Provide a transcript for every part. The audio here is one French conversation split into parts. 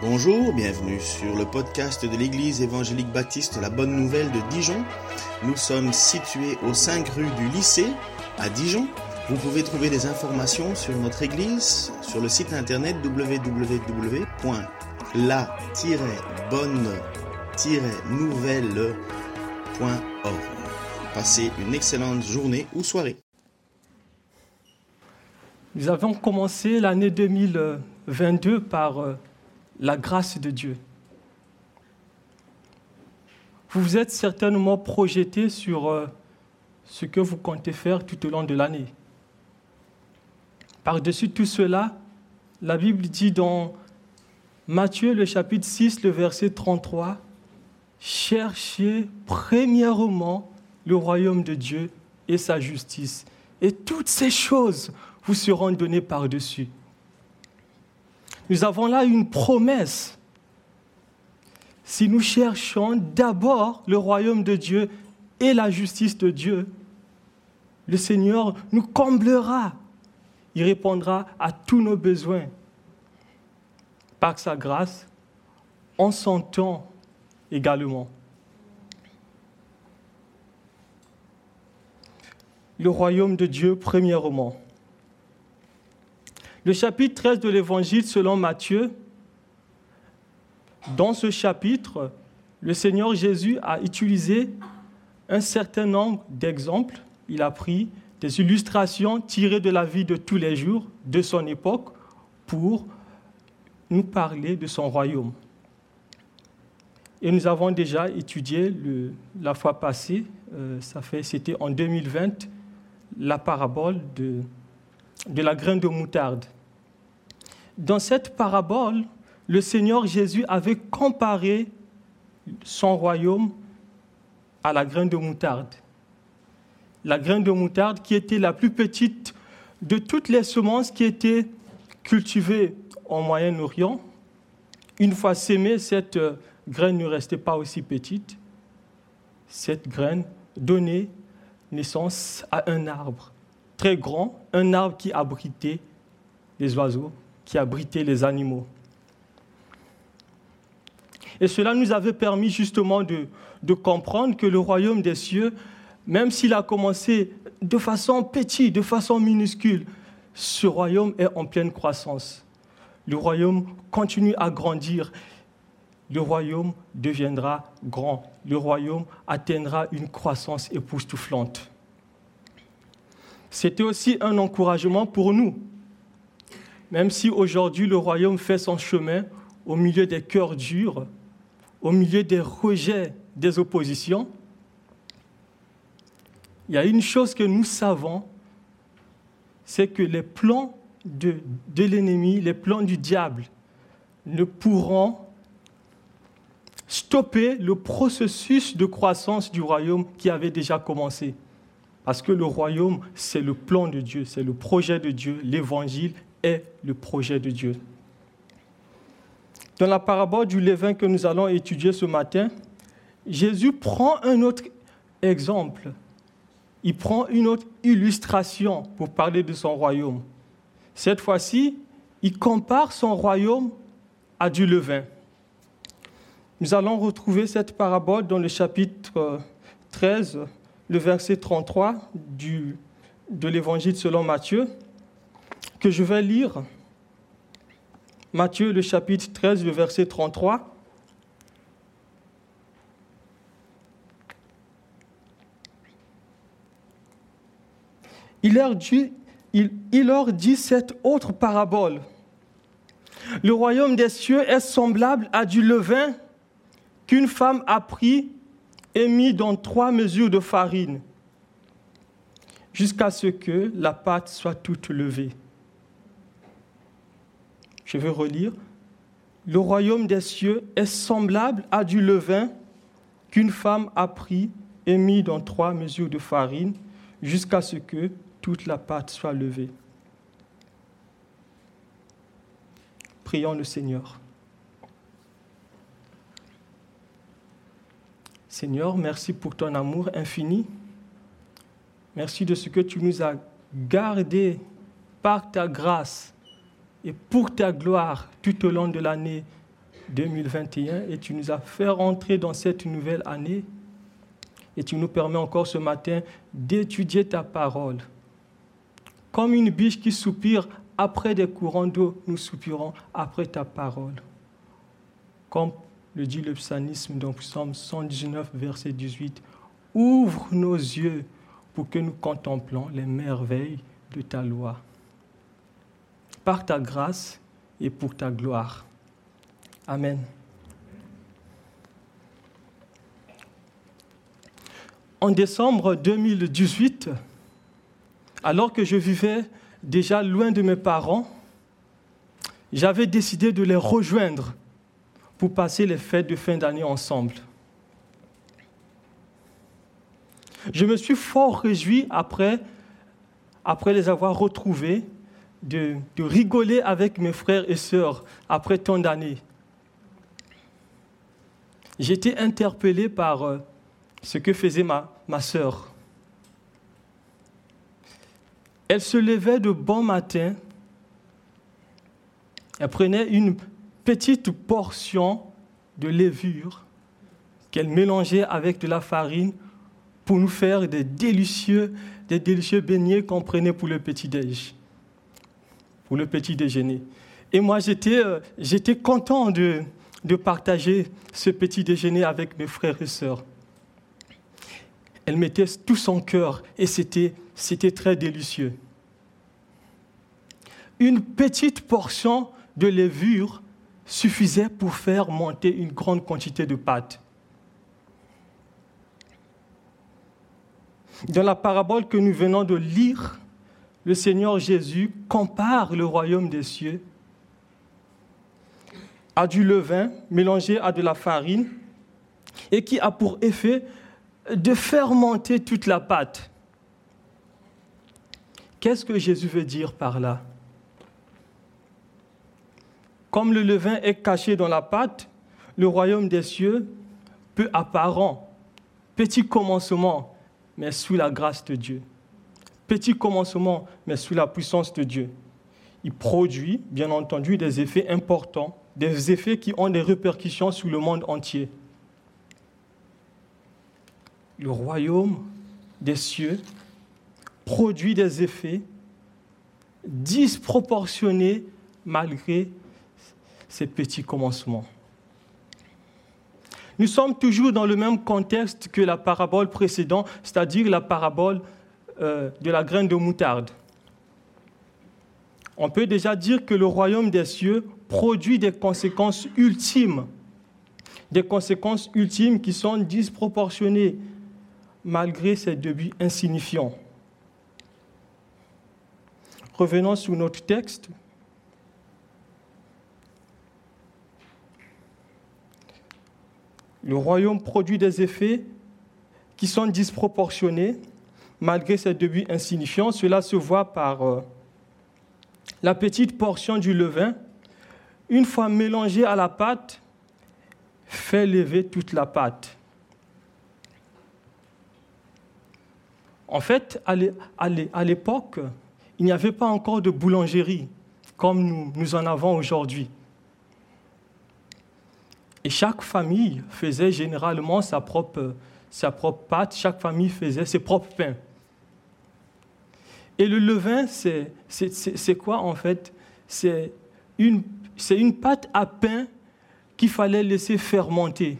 Bonjour, bienvenue sur le podcast de l'Église évangélique baptiste La Bonne Nouvelle de Dijon. Nous sommes situés aux 5 rues du lycée à Dijon. Vous pouvez trouver des informations sur notre Église sur le site internet www.la-bonne-nouvelle.org. Passez une excellente journée ou soirée. Nous avons commencé l'année 2022 par euh, la grâce de Dieu. Vous vous êtes certainement projeté sur euh, ce que vous comptez faire tout au long de l'année. Par-dessus tout cela, la Bible dit dans Matthieu le chapitre 6, le verset 33, Cherchez premièrement le royaume de Dieu et sa justice, et toutes ces choses vous seront données par-dessus. Nous avons là une promesse. Si nous cherchons d'abord le royaume de Dieu et la justice de Dieu, le Seigneur nous comblera. Il répondra à tous nos besoins. Par sa grâce, en son temps également. Le royaume de Dieu, premièrement. Le chapitre 13 de l'Évangile selon Matthieu, dans ce chapitre, le Seigneur Jésus a utilisé un certain nombre d'exemples. Il a pris des illustrations tirées de la vie de tous les jours de son époque pour nous parler de son royaume. Et nous avons déjà étudié la fois passée, euh, ça fait, c'était en 2020, la parabole de, de la graine de moutarde. Dans cette parabole, le Seigneur Jésus avait comparé son royaume à la graine de moutarde. La graine de moutarde qui était la plus petite de toutes les semences qui étaient cultivées au Moyen-Orient. Une fois sémée, cette euh, graine ne restait pas aussi petite. Cette graine donnait naissance à un arbre très grand, un arbre qui abritait les oiseaux, qui abritait les animaux. Et cela nous avait permis justement de, de comprendre que le royaume des cieux, même s'il a commencé de façon petite, de façon minuscule, ce royaume est en pleine croissance. Le royaume continue à grandir. Le royaume deviendra grand. Le royaume atteindra une croissance époustouflante. C'était aussi un encouragement pour nous même si aujourd'hui le royaume fait son chemin au milieu des cœurs durs, au milieu des rejets, des oppositions, il y a une chose que nous savons, c'est que les plans de, l'ennemi, les plans du diable, ne pourront stopper le processus de croissance du royaume qui avait déjà commencé. Parce que le royaume, c'est le plan de Dieu, c'est le projet de Dieu, l'évangile est le projet de Dieu. Dans la parabole du levain que nous allons étudier ce matin, Jésus prend un autre exemple. Il prend une autre illustration pour parler de son royaume. Cette fois-ci, il compare son royaume à du levain. Nous allons retrouver cette parabole dans le chapitre 13, le verset 33 du, de l'évangile selon Matthieu que je vais lire. Matthieu, le chapitre 13, le verset 33. Il leur, dit, il, il leur dit cette autre parabole. Le royaume des cieux est semblable à du levain qu'une femme a pris et mis dans trois mesures de farine jusqu'à ce que la pâte soit toute levée. Je vais relire. Le royaume des cieux est semblable à du levain qu'une femme a pris et mis dans trois mesures de farine jusqu'à ce que toute la pâte soit levée. Prions le Seigneur. Seigneur, merci pour ton amour infini. Merci de ce que tu nous as gardés par ta grâce et pour ta gloire tout au long de l'année 2021 et tu nous as fait rentrer dans cette nouvelle année. Et tu nous permets encore ce matin d'étudier ta parole. Comme une biche qui soupire après des courants d'eau, nous soupirons après ta parole. Comme le dit le psalmisme dans Psaume 119, verset 18. Ouvre nos yeux pour que nous contemplons les merveilles de ta loi. Par ta grâce et pour ta gloire. Amen. En décembre 2018, alors que je vivais déjà loin de mes parents, j'avais décidé de les rejoindre pour passer les fêtes de fin d'année ensemble. Je me suis fort réjoui après, après les avoir retrouvés, de, rigoler avec mes frères et sœurs après tant d'années. J'étais interpellé par euh, ce que faisait ma, ma sœur. Elle se levait de bon matin, elle prenait une petite portion de levure qu'elle mélangeait avec de la farine pour nous faire des délicieux, des délicieux beignets qu'on prenait pour le petit-déj, pour le petit déjeuner. Et moi, j'étais, euh, j'étais content de, partager ce petit déjeuner avec mes frères et sœurs. Elle mettait tout son cœur et c'était, c'était très délicieux. Une petite portion de levure suffisait pour faire monter une grande quantité de pâte. Dans la parabole que nous venons de lire, le Seigneur Jésus compare le royaume des cieux à du levain mélangé à de la farine et qui a pour effet de fermenter toute la pâte. Qu'est-ce que Jésus veut dire par là? Comme le levain est caché dans la pâte, le royaume des cieux, peu apparent, petit commencement, mais sous la grâce de Dieu. Petit commencement, mais sous la puissance de Dieu. Il produit, bien entendu, des effets importants, des effets qui ont des répercussions sur le monde entier. Le royaume des cieux produit des effets disproportionnés malgré ces petits commencements. Nous sommes toujours dans le même contexte que la parabole précédente, c'est-à-dire la parabole euh, de la graine de moutarde. On peut déjà dire que le royaume des cieux produit des conséquences ultimes, des conséquences ultimes qui sont disproportionnées malgré ses débuts insignifiants. Revenons sur notre texte. Le royaume produit des effets qui sont disproportionnés malgré ses débuts insignifiants. Cela se voit par euh, la petite portion du levain. Une fois mélangée à la pâte, fait lever toute la pâte. En fait, à l'époque, il n'y avait pas encore de boulangerie comme nous, en avons aujourd'hui. Et chaque famille faisait généralement sa propre, sa propre pâte, chaque famille faisait ses propres pains. Et le levain, c'est quoi en fait? C'est une, pâte à pain qu'il fallait laisser fermenter.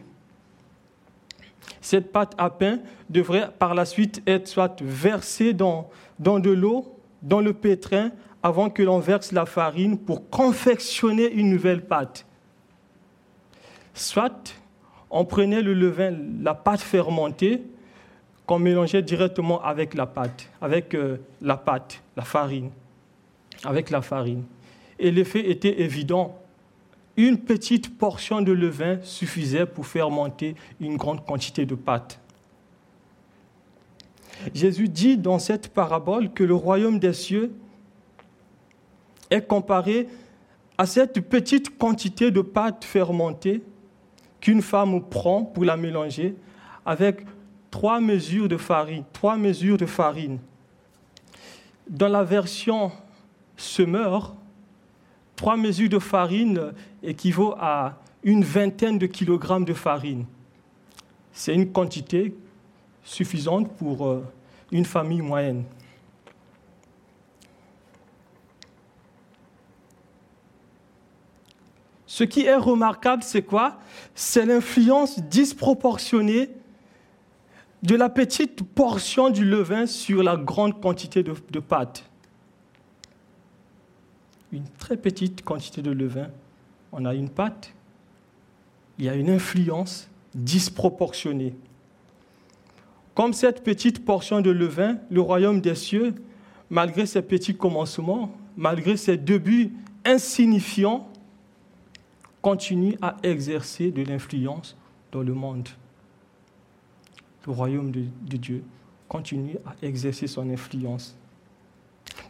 Cette pâte à pain devrait par la suite être soit versée dans, dans de l'eau, dans le pétrin, avant que l'on verse la farine pour confectionner une nouvelle pâte. Soit on prenait le levain, la pâte fermentée, qu'on mélangeait directement avec la pâte, avec euh, la pâte, la farine, avec la farine. Et l'effet était évident. Une petite portion de levain suffisait pour fermenter une grande quantité de pâte. Jésus dit dans cette parabole que le royaume des cieux est comparé à cette petite quantité de pâte fermentée qu'une femme prend pour la mélanger avec trois mesures de farine. Trois mesures de farine. Dans la version semeur, trois mesures de farine équivaut à une vingtaine de kilogrammes de farine. C'est une quantité suffisante pour euh, une famille moyenne. Ce qui est remarquable, c'est quoi? C'est l'influence disproportionnée de la petite portion du levain sur la grande quantité de, pâte. Une très petite quantité de levain, on a une pâte, il y a une influence disproportionnée. Comme cette petite portion de levain, le royaume des cieux, malgré ses petits commencements, malgré ses débuts insignifiants, continue à exercer de l'influence dans le monde. Le royaume de, Dieu continue à exercer son influence.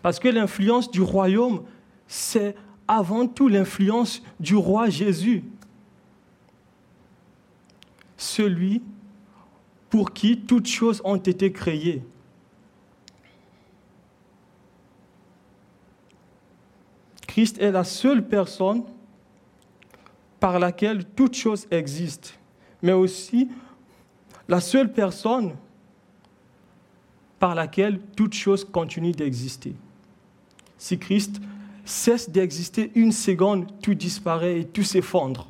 Parce que l'influence du royaume, c'est avant tout l'influence du roi Jésus. Celui pour qui toutes choses ont été créées. Christ est la seule personne par laquelle toute chose existe, mais aussi la seule personne par laquelle toute chose continue d'exister. Si Christ cesse d'exister une seconde, tout disparaît et tout s'effondre.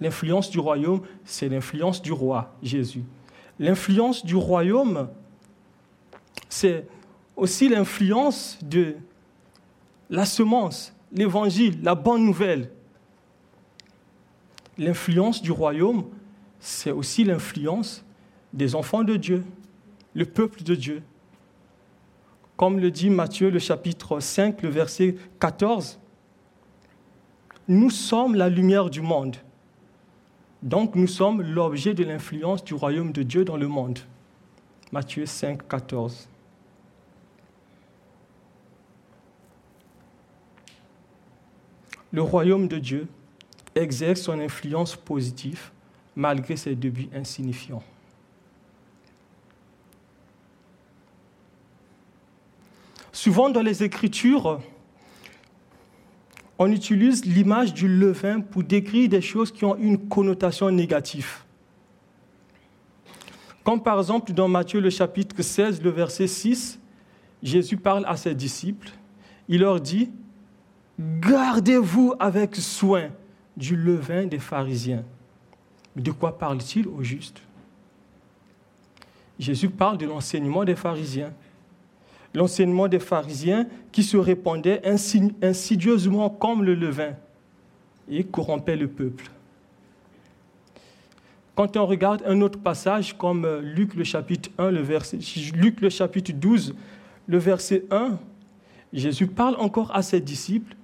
L'influence du royaume, c'est l'influence du roi Jésus. L'influence du royaume, c'est aussi l'influence de la semence, l'évangile, la bonne nouvelle. L'influence du royaume, c'est aussi l'influence des enfants de Dieu, le peuple de Dieu. Comme le dit Matthieu, le chapitre 5, le verset 14, nous sommes la lumière du monde. Donc nous sommes l'objet de l'influence du royaume de Dieu dans le monde. Matthieu 5, 14. Le royaume de Dieu exerce son influence positive malgré ses débuts insignifiants. Souvent dans les Écritures, on utilise l'image du levain pour décrire des choses qui ont une connotation négative. Comme par exemple dans Matthieu le chapitre 16, le verset 6, Jésus parle à ses disciples. Il leur dit, Gardez-vous avec soin du levain des pharisiens. De quoi parle-t-il au juste? Jésus parle de l'enseignement des pharisiens. L'enseignement des pharisiens qui se répandait insidieusement comme le levain et corrompait le peuple. Quand on regarde un autre passage comme euh, Luc le chapitre 1, le verset, chapitre 12, le verset 1, Jésus parle encore à ses disciples.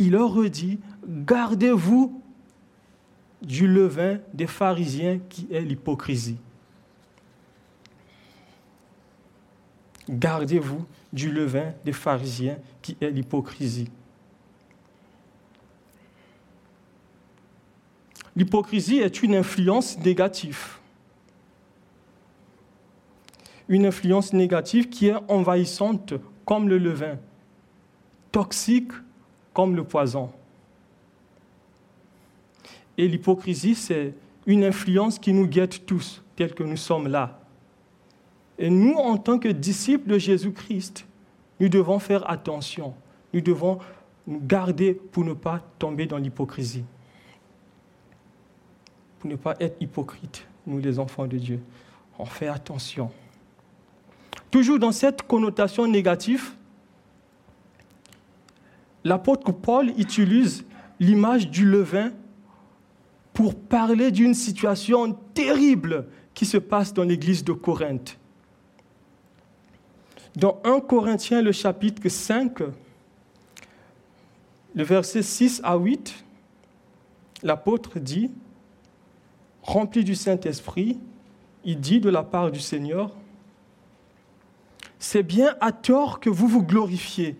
Il leur redit Gardez-vous du levain des pharisiens qui est l'hypocrisie. Gardez-vous du levain des pharisiens qui est l'hypocrisie. L'hypocrisie est une influence négative. Une influence négative qui est envahissante comme le levain, toxique comme le poison. Et l'hypocrisie, c'est une influence qui nous guette tous, tels que nous sommes là. Et nous, en tant que disciples de Jésus-Christ, nous devons faire attention. Nous devons nous garder pour ne pas tomber dans l'hypocrisie. Pour ne pas être hypocrites, nous les enfants de Dieu. On fait attention. Toujours dans cette connotation négative, l'apôtre Paul utilise l'image du levain pour parler d'une situation terrible qui se passe dans l'église de Corinthe. Dans 1 Corinthiens, le chapitre 5, le verset 6 à 8, l'apôtre dit, rempli du Saint-Esprit, il dit de la part du Seigneur, c'est bien à tort que vous vous glorifiez.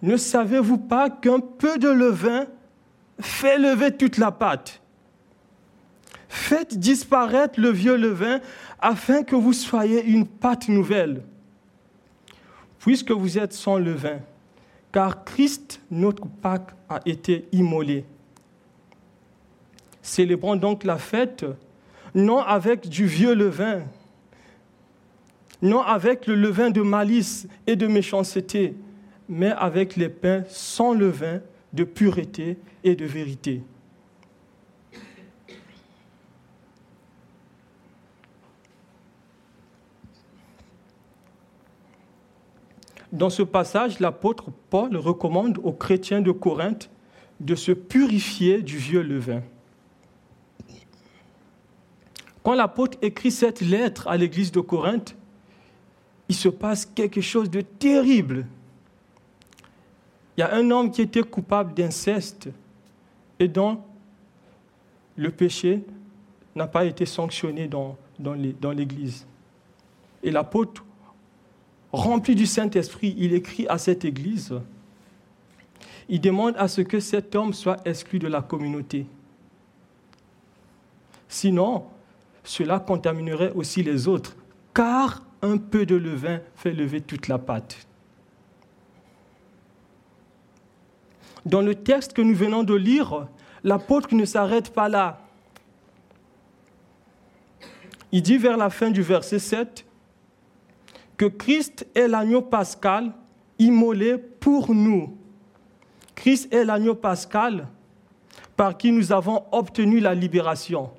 Ne savez-vous pas qu'un peu de levain fait lever toute la pâte. Faites disparaître le vieux levain afin que vous soyez une pâte nouvelle. Puisque vous êtes sans levain, car Christ, notre Pâque, a été immolé. Célébrons donc la fête, non avec du vieux levain, non avec le levain de malice et de méchanceté, mais avec les pains sans levain de pureté et de vérité. Dans ce passage, l'apôtre Paul recommande aux chrétiens de Corinthe de se purifier du vieux levain. Quand l'apôtre écrit cette lettre à l'église de Corinthe, il se passe quelque chose de terrible. Il y a un homme qui était coupable d'inceste et dont le péché n'a pas été sanctionné dans, dans l'église. Et l'apôtre rempli du Saint-Esprit, il écrit à cette église, il demande à ce que cet homme soit exclu de la communauté. Sinon, cela contaminerait aussi les autres, car un peu de levain fait lever toute la pâte. Dans le texte que nous venons de lire, l'apôtre ne s'arrête pas là. Il dit vers la fin du verset 7, que Christ est l'agneau pascal immolé pour nous. Christ est l'agneau pascal par qui nous avons obtenu la libération.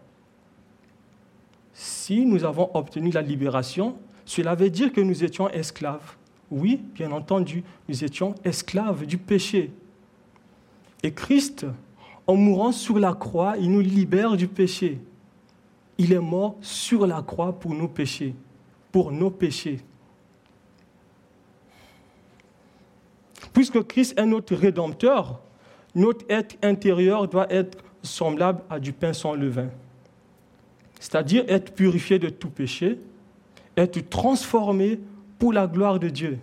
Si nous avons obtenu la libération, cela veut dire que nous étions esclaves. Oui, bien entendu, nous étions esclaves du péché. Et Christ, en mourant sur la croix, il nous libère du péché. Il est mort sur la croix pour nos péchés, pour nos péchés. Puisque Christ est notre rédempteur, notre être intérieur doit être semblable à du pain sans levain. C'est-à-dire être purifié de tout péché, être transformé pour la gloire de Dieu.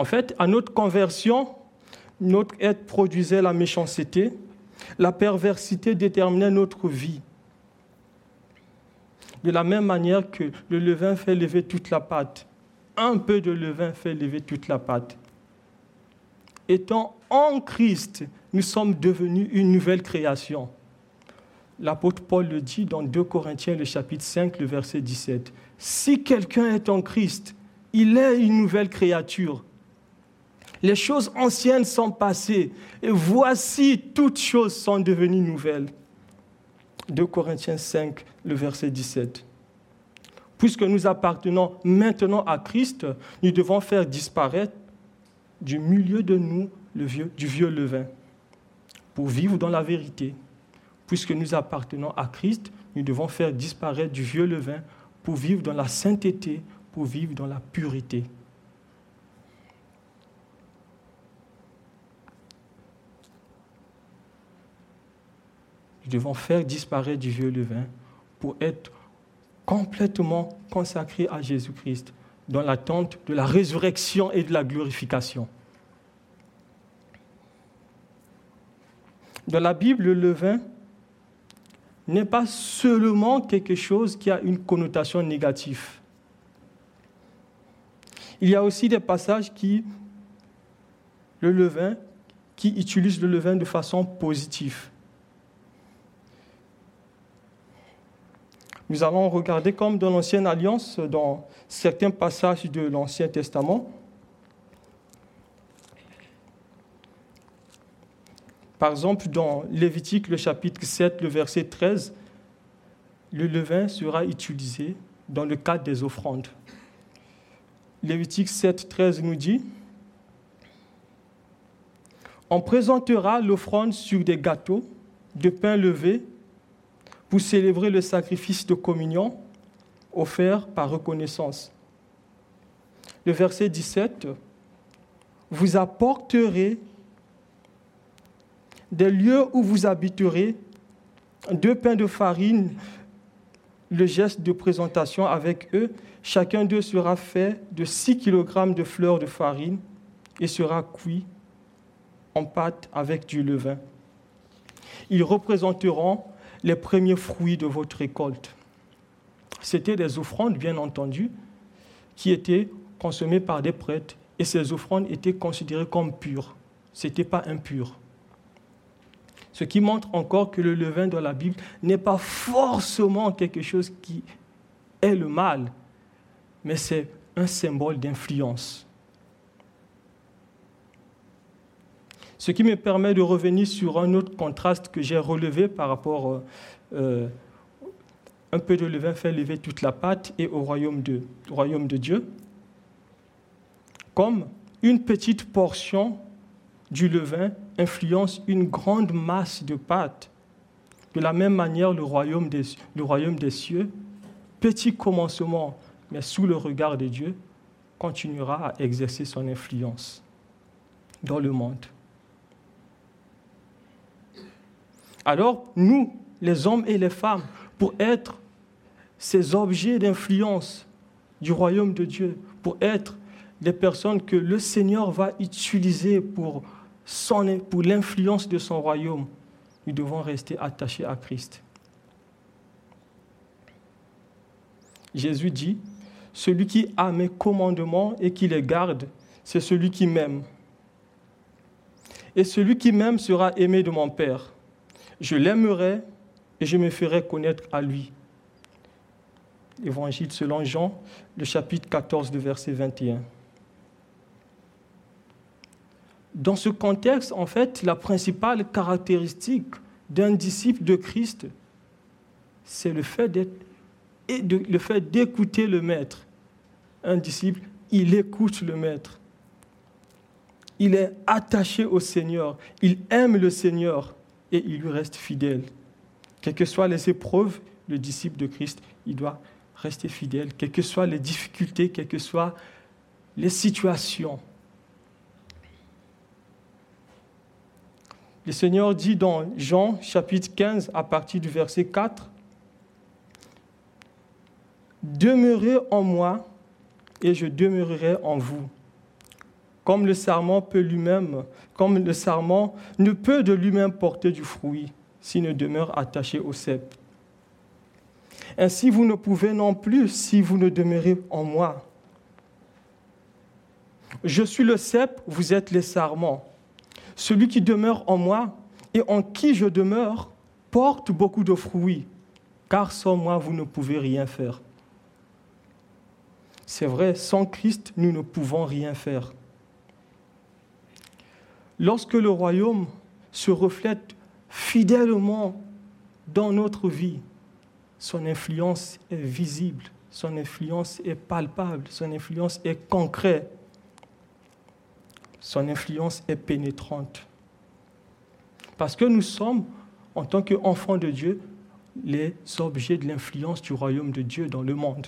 En fait, à notre conversion, notre être produisait la méchanceté, la perversité déterminait notre vie. De la même manière que le levain fait lever toute la pâte un peu de levain fait lever toute la pâte. Étant en Christ, nous sommes devenus une nouvelle création. L'apôtre Paul le dit dans 2 Corinthiens, le chapitre 5, le verset 17. Si quelqu'un est en Christ, il est une nouvelle créature. Les choses anciennes sont passées et voici toutes choses sont devenues nouvelles. 2 Corinthiens 5, le verset 17. Puisque nous appartenons maintenant à Christ, nous devons faire disparaître du milieu de nous le vieux, du vieux levain pour vivre dans la vérité. Puisque nous appartenons à Christ, nous devons faire disparaître du vieux levain pour vivre dans la sainteté, pour vivre dans la pureté. Nous devons faire disparaître du vieux levain pour être complètement consacré à Jésus-Christ dans l'attente de la résurrection et de la glorification. Dans la Bible, le levain n'est pas seulement quelque chose qui a une connotation négative. Il y a aussi des passages qui, le levain, qui utilisent le levain de façon positive. Nous allons regarder comme dans l'Ancienne Alliance, dans certains passages de l'Ancien Testament. Par exemple, dans Lévitique, le chapitre 7, le verset 13, le levain sera utilisé dans le cadre des offrandes. Lévitique 7, 13 nous dit On présentera l'offrande sur des gâteaux de pain levé pour célébrer le sacrifice de communion offert par reconnaissance. Le verset 17, vous apporterez des lieux où vous habiterez deux pains de farine, le geste de présentation avec eux. Chacun d'eux sera fait de 6 kg de fleurs de farine et sera cuit en pâte avec du levain. Ils représenteront les premiers fruits de votre récolte. C'était des offrandes, bien entendu, qui étaient consommées par des prêtres et ces offrandes étaient considérées comme pures. Ce n'était pas impur. Ce qui montre encore que le levain dans la Bible n'est pas forcément quelque chose qui est le mal, mais c'est un symbole d'influence. Ce qui me permet de revenir sur un autre contraste que j'ai relevé par rapport euh, un peu de levain fait lever toute la pâte et au royaume de, royaume de Dieu, comme une petite portion du levain influence une grande masse de pâte. De la même manière, le royaume des, le royaume des cieux, petit commencement, mais sous le regard de Dieu, continuera à exercer son influence dans le monde. Alors, nous, les hommes et les femmes, pour être ces objets d'influence du royaume de Dieu, pour être des personnes que le Seigneur va utiliser pour, pour l'influence de son royaume, nous devons rester attachés à Christ. Jésus dit, celui qui a mes commandements et qui les garde, c'est celui qui m'aime. Et celui qui m'aime sera aimé de mon Père. Je l'aimerai et je me ferai connaître à lui. Évangile selon Jean, le chapitre 14, verset 21. Dans ce contexte, en fait, la principale caractéristique d'un disciple de Christ, c'est le fait le fait d'écouter le maître. Un disciple, il écoute le maître. Il est attaché au Seigneur. Il aime le Seigneur et il lui reste fidèle. Quelles que soient les épreuves, le disciple de Christ, il doit rester fidèle, quelles que soient les difficultés, quelles que soient les situations. Le Seigneur dit dans Jean chapitre 15 à partir du verset 4, Demeurez en moi et je demeurerai en vous. Comme le sarment ne peut de lui-même porter du fruit s'il ne demeure attaché au cep. Ainsi vous ne pouvez non plus si vous ne demeurez en moi. Je suis le cep, vous êtes les sarments. Celui qui demeure en moi et en qui je demeure porte beaucoup de fruits, car sans moi vous ne pouvez rien faire. C'est vrai, sans Christ, nous ne pouvons rien faire. Lorsque le royaume se reflète fidèlement dans notre vie, son influence est visible, son influence est palpable, son influence est concrète, son influence est pénétrante. Parce que nous sommes, en tant qu'enfants de Dieu, les objets de l'influence du royaume de Dieu dans le monde.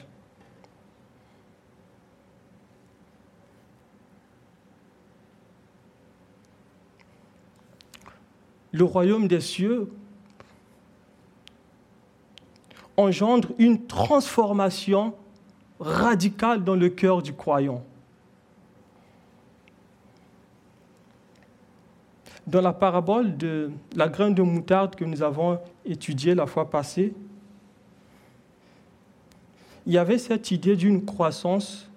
Le royaume des cieux engendre une transformation radicale dans le cœur du croyant. Dans la parabole de la graine de moutarde que nous avons étudiée la fois passée, il y avait cette idée d'une croissance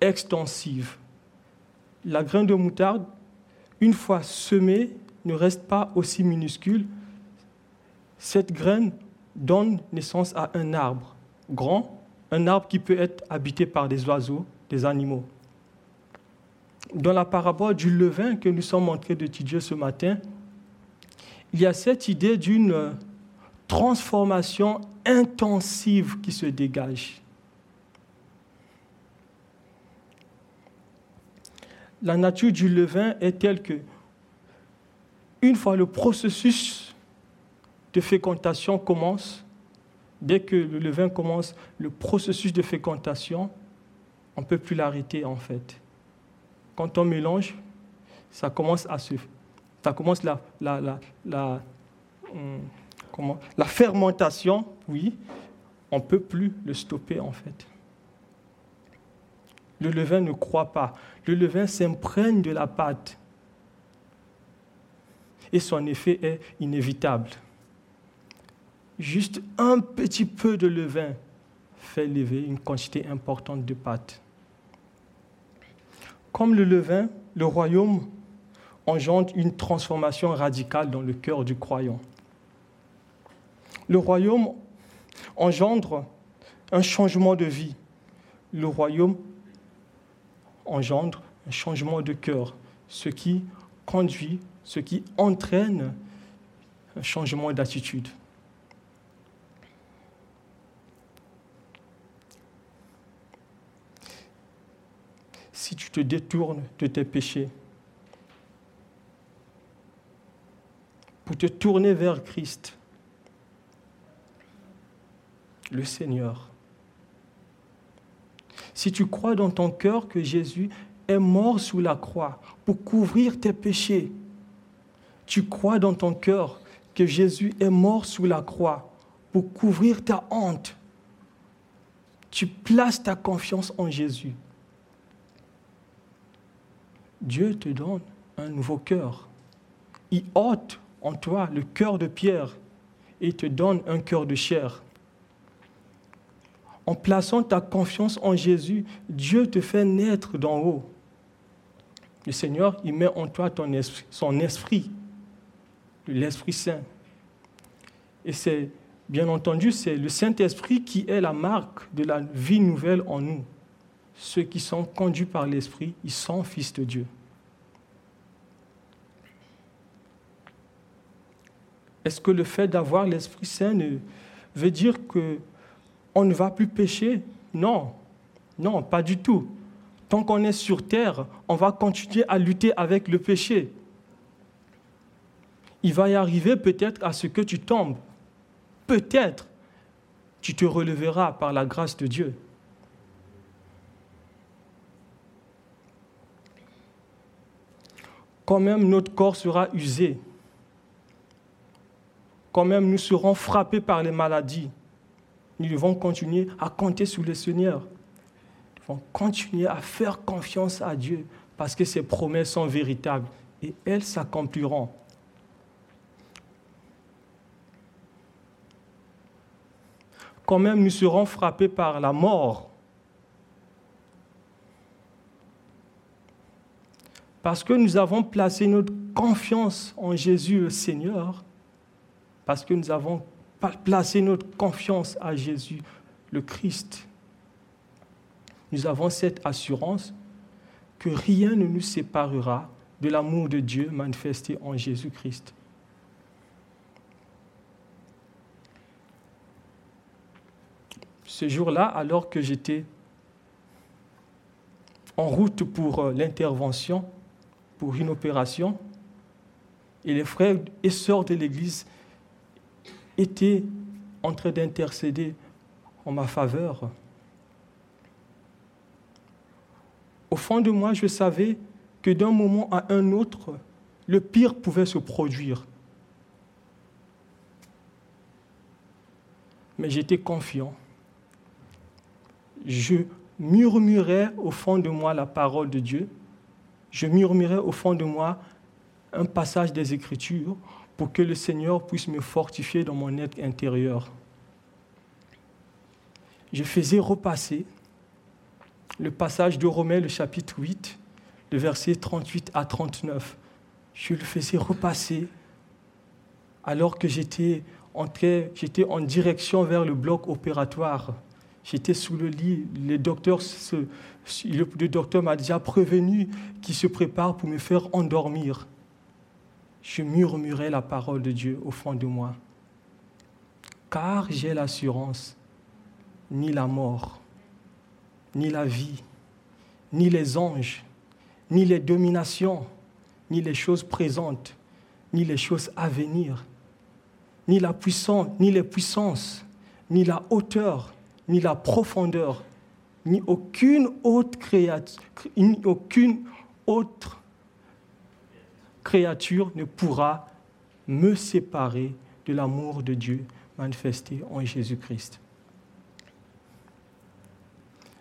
extensive. La graine de moutarde, une fois semée, ne reste pas aussi minuscule. Cette graine donne naissance à un arbre grand, un arbre qui peut être habité par des oiseaux, des animaux. Dans la parabole du levain que nous sommes en train d'étudier ce matin, il y a cette idée d'une transformation intensive qui se dégage. La nature du levain est telle que, une fois le processus de fécondation commence, dès que le levain commence, le processus de fécondation, on ne peut plus l'arrêter en fait. Quand on mélange, ça commence à se... Ça commence la, la, la, hum, comment, la fermentation, oui, on ne peut plus le stopper en fait. Le levain ne croit pas. Le levain s'imprègne de la pâte. Et son effet est inévitable juste un petit peu de levain fait lever une quantité importante de pâte. Comme le levain, le royaume engendre une transformation radicale dans le cœur du croyant. Le royaume engendre un changement de vie. Le royaume engendre un changement de cœur, ce qui conduit, ce qui entraîne un changement d'attitude. Si tu te détournes de tes péchés pour te tourner vers Christ, le Seigneur, si tu crois dans ton cœur que Jésus est mort sous la croix pour couvrir tes péchés, tu crois dans ton cœur que Jésus est mort sous la croix pour couvrir ta honte, tu places ta confiance en Jésus. Dieu te donne un nouveau cœur. Il ôte en toi le cœur de pierre et te donne un cœur de chair. En plaçant ta confiance en Jésus, Dieu te fait naître d'en haut. Le Seigneur, il met en toi son esprit, l'Esprit Saint. Et c'est, bien entendu, c'est le Saint-Esprit qui est la marque de la vie nouvelle en nous. Ceux qui sont conduits par l'Esprit, ils sont fils de Dieu. Est-ce que le fait d'avoir l'Esprit Saint veut dire que on ne va plus pécher? Non, non, pas du tout. Tant qu'on est sur terre, on va continuer à lutter avec le péché. Il va y arriver peut-être à ce que tu tombes. Peut-être tu te releveras par la grâce de Dieu. Quand même notre corps sera usé, quand même nous serons frappés par les maladies, nous devons continuer à compter sur le Seigneur. Nous devons continuer à faire confiance à Dieu parce que ses promesses sont véritables et elles s'accompliront. Quand même nous serons frappés par la mort. Parce que nous avons placé notre confiance en Jésus le Seigneur, parce que nous avons placer notre confiance à Jésus, le Christ, nous avons cette assurance que rien ne nous séparera de l'amour de Dieu manifesté en Jésus-Christ. Ce jour-là, alors que j'étais en route pour euh, l'intervention, pour une opération, et les frères et sœurs de l'Église était en train d'intercéder en ma faveur. Au fond de moi, je savais que d'un moment à un autre, le pire pouvait se produire. Mais j'étais confiant. Je murmurais au fond de moi la parole de Dieu. Je murmurais au fond de moi un passage des Écritures pour que le Seigneur puisse me fortifier dans mon être intérieur. Je faisais repasser le passage de Romains, le chapitre 8, le verset 38 à 39. Je le faisais repasser alors que j'étais en, j'étais en direction vers le bloc opératoire. J'étais sous le lit. Le docteur, le m'a déjà prévenu qu'il se prépare pour me faire endormir je murmurais la parole de Dieu au fond de moi. Car j'ai l'assurance, ni la mort, ni la vie, ni les anges, ni les dominations, ni les choses présentes, ni les choses à venir, ni la puissance, ni les puissances, ni la hauteur, ni la profondeur, ni aucune autre créature, ne pourra me séparer de l'amour de Dieu manifesté en Jésus-Christ.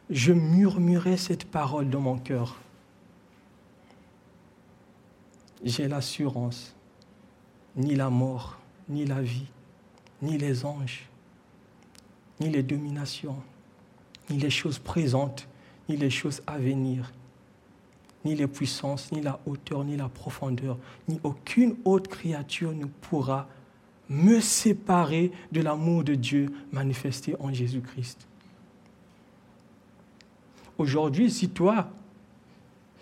Je murmurais cette parole dans mon cœur. J'ai l'assurance, ni la mort, ni la vie, ni les anges, ni les dominations, ni les choses présentes, ni les choses à venir, ni les puissances, ni la hauteur, ni la profondeur, ni aucune autre créature ne pourra me séparer de l'amour de Dieu manifesté en Jésus-Christ. Aujourd'hui, si toi,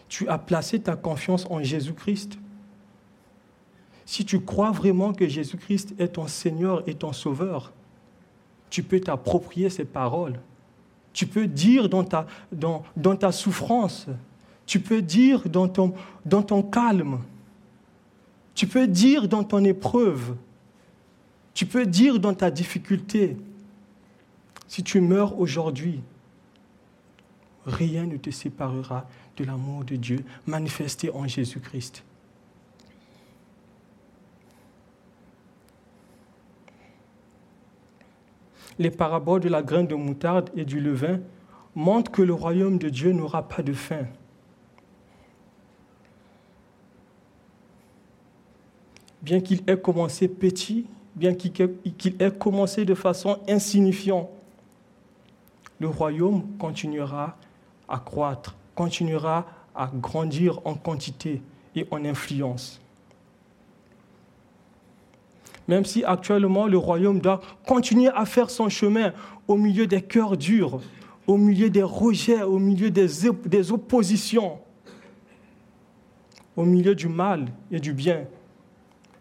tu as placé ta confiance en Jésus-Christ, si tu crois vraiment que Jésus-Christ est ton Seigneur et ton Sauveur, tu peux t'approprier ces paroles. Tu peux dire dans ta, souffrance, tu peux dire dans ton calme, tu peux dire dans ton épreuve, tu peux dire dans ta difficulté, si tu meurs aujourd'hui, rien ne te séparera de l'amour de Dieu manifesté en Jésus-Christ. Les paraboles de la graine de moutarde et du levain montrent que le royaume de Dieu n'aura pas de fin. Bien qu'il ait commencé petit, bien qu'il ait commencé de façon insignifiante, le royaume continuera à croître continuera à grandir en quantité et en influence. Même si actuellement le royaume doit continuer à faire son chemin au milieu des cœurs durs, au milieu des rejets, au milieu des, oppositions, au milieu du mal et du bien,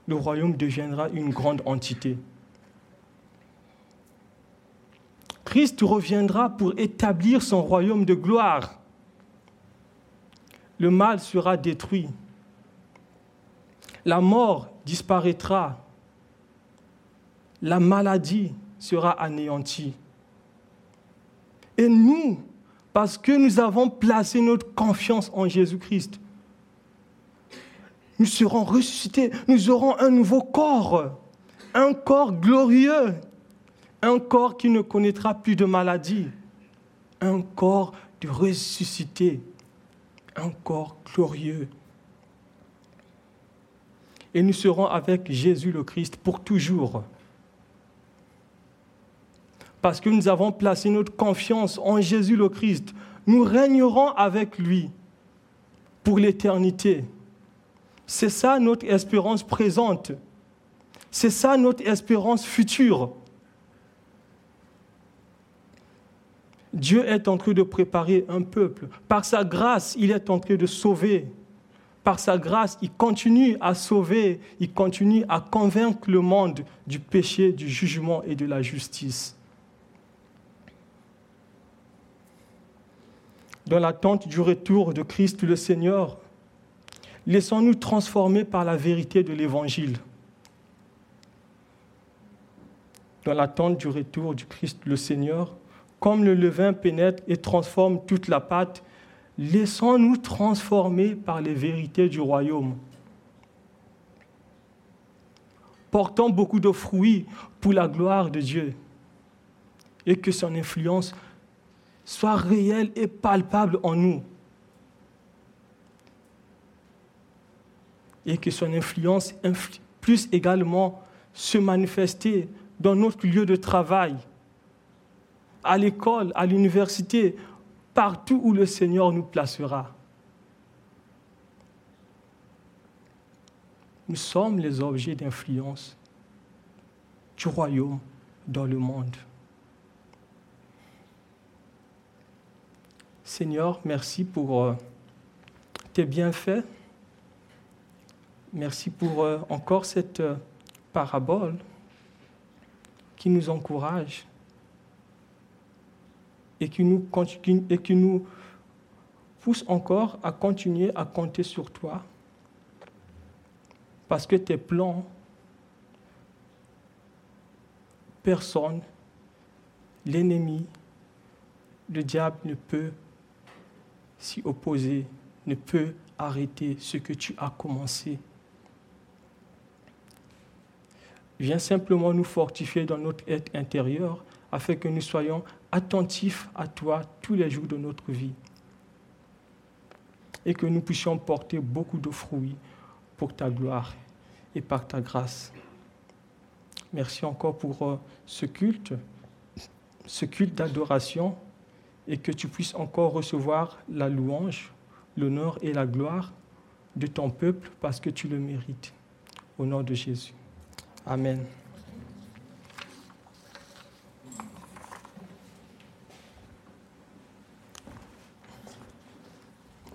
le royaume deviendra une grande entité. Christ reviendra pour établir son royaume de gloire le mal sera détruit. La mort disparaîtra. La maladie sera anéantie. Et nous, parce que nous avons placé notre confiance en Jésus-Christ, nous serons ressuscités, nous aurons un nouveau corps, un corps glorieux, un corps qui ne connaîtra plus de maladie, un corps de ressuscité un corps glorieux. Et nous serons avec Jésus le Christ pour toujours. Parce que nous avons placé notre confiance en Jésus le Christ, nous régnerons avec lui pour l'éternité. C'est ça notre espérance présente. C'est ça notre espérance future. Dieu est en train de préparer un peuple. Par sa grâce, il est en train de sauver. Par sa grâce, il continue à sauver, il continue à convaincre le monde du péché, du jugement et de la justice. Dans l'attente du retour de Christ le Seigneur, laissons-nous transformer par la vérité de l'Évangile. Dans l'attente du retour du Christ le Seigneur, comme le levain pénètre et transforme toute la pâte, laissons-nous transformer par les vérités du royaume. Portons beaucoup de fruits pour la gloire de Dieu et que son influence soit réelle et palpable en nous. Et que son influence puisse également se manifester dans notre lieu de travail, à l'école, à l'université, partout où le Seigneur nous placera. Nous sommes les objets d'influence du royaume dans le monde. Seigneur, merci pour euh, tes bienfaits. Merci pour euh, encore cette euh, parabole qui nous encourage et qui nous, et qui nous pousse encore à continuer à compter sur toi. Parce que tes plans, personne, l'ennemi, le diable ne peut s'y opposer, ne peut arrêter ce que tu as commencé. Viens simplement nous fortifier dans notre être intérieur afin que nous soyons attentifs à toi tous les jours de notre vie et que nous puissions porter beaucoup de fruits pour ta gloire et par ta grâce. Merci encore pour euh, ce culte, ce culte d'adoration et que tu puisses encore recevoir la louange, l'honneur et la gloire de ton peuple parce que tu le mérites. Au nom de Jésus. Amen.